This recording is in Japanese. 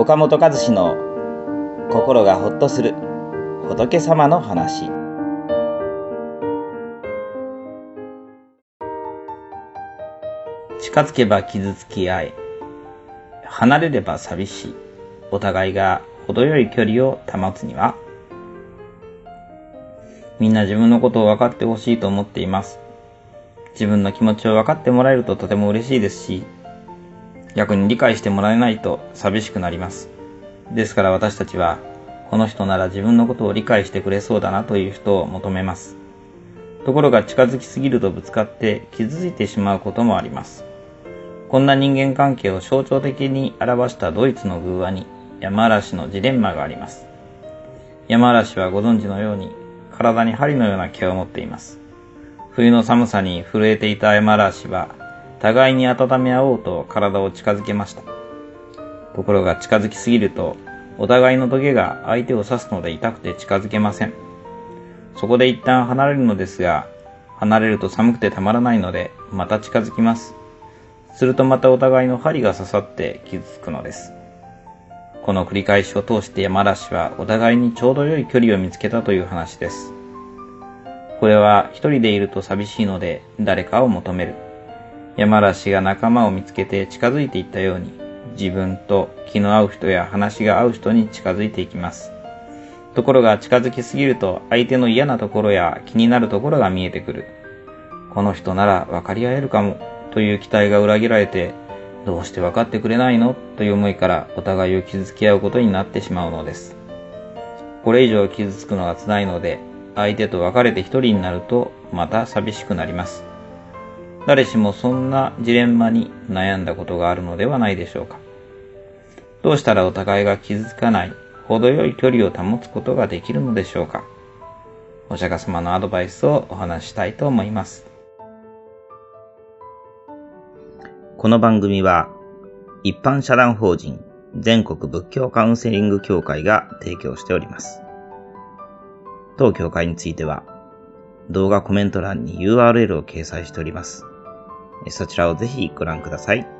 岡本和志の心がほっとする仏様の話。近づけば傷つき合え離れれば寂しい。お互いが程よい距離を保つにはみんな自分のことを分かってほしいと思っています。自分の気持ちを分かってもらえるととても嬉しいですし逆に理解してもらえないと寂しくなります。ですから私たちは、この人なら自分のことを理解してくれそうだなという人を求めます。ところが近づきすぎるとぶつかって傷ついてしまうこともあります。こんな人間関係を象徴的に表したドイツの偶話に山嵐のジレンマがあります。山嵐はご存知のように体に針のような毛を持っています。冬の寒さに震えていた山嵐は互いに温め合おうと体を近づけました。ところが近づきすぎると、お互いのトゲが相手を刺すので痛くて近づけません。そこで一旦離れるのですが、離れると寒くてたまらないので、また近づきます。するとまたお互いの針が刺さって傷つくのです。この繰り返しを通して山嵐はお互いにちょうど良い距離を見つけたという話です。これは一人でいると寂しいので誰かを求める。山嵐が仲間を見つけて近づいていったように、自分と気の合う人や話が合う人に近づいていきます。ところが近づきすぎると相手の嫌なところや気になるところが見えてくる。この人なら分かり合えるかもという期待が裏切られて、どうして分かってくれないの？という思いからお互いを傷つき合うことになってしまうのです。これ以上傷つくのが辛いので、相手と別れて一人になるとまた寂しくなります。誰しもそんなジレンマに悩んだことがあるのではないでしょうか。どうしたらお互いが傷つかない、程よい距離を保つことができるのでしょうか。お釈迦様のアドバイスをお話したいと思います。この番組は、一般社団法人全国仏教カウンセリング協会が提供しております。当協会については、動画コメント欄に URL を掲載しております。そちらをぜひご覧ください。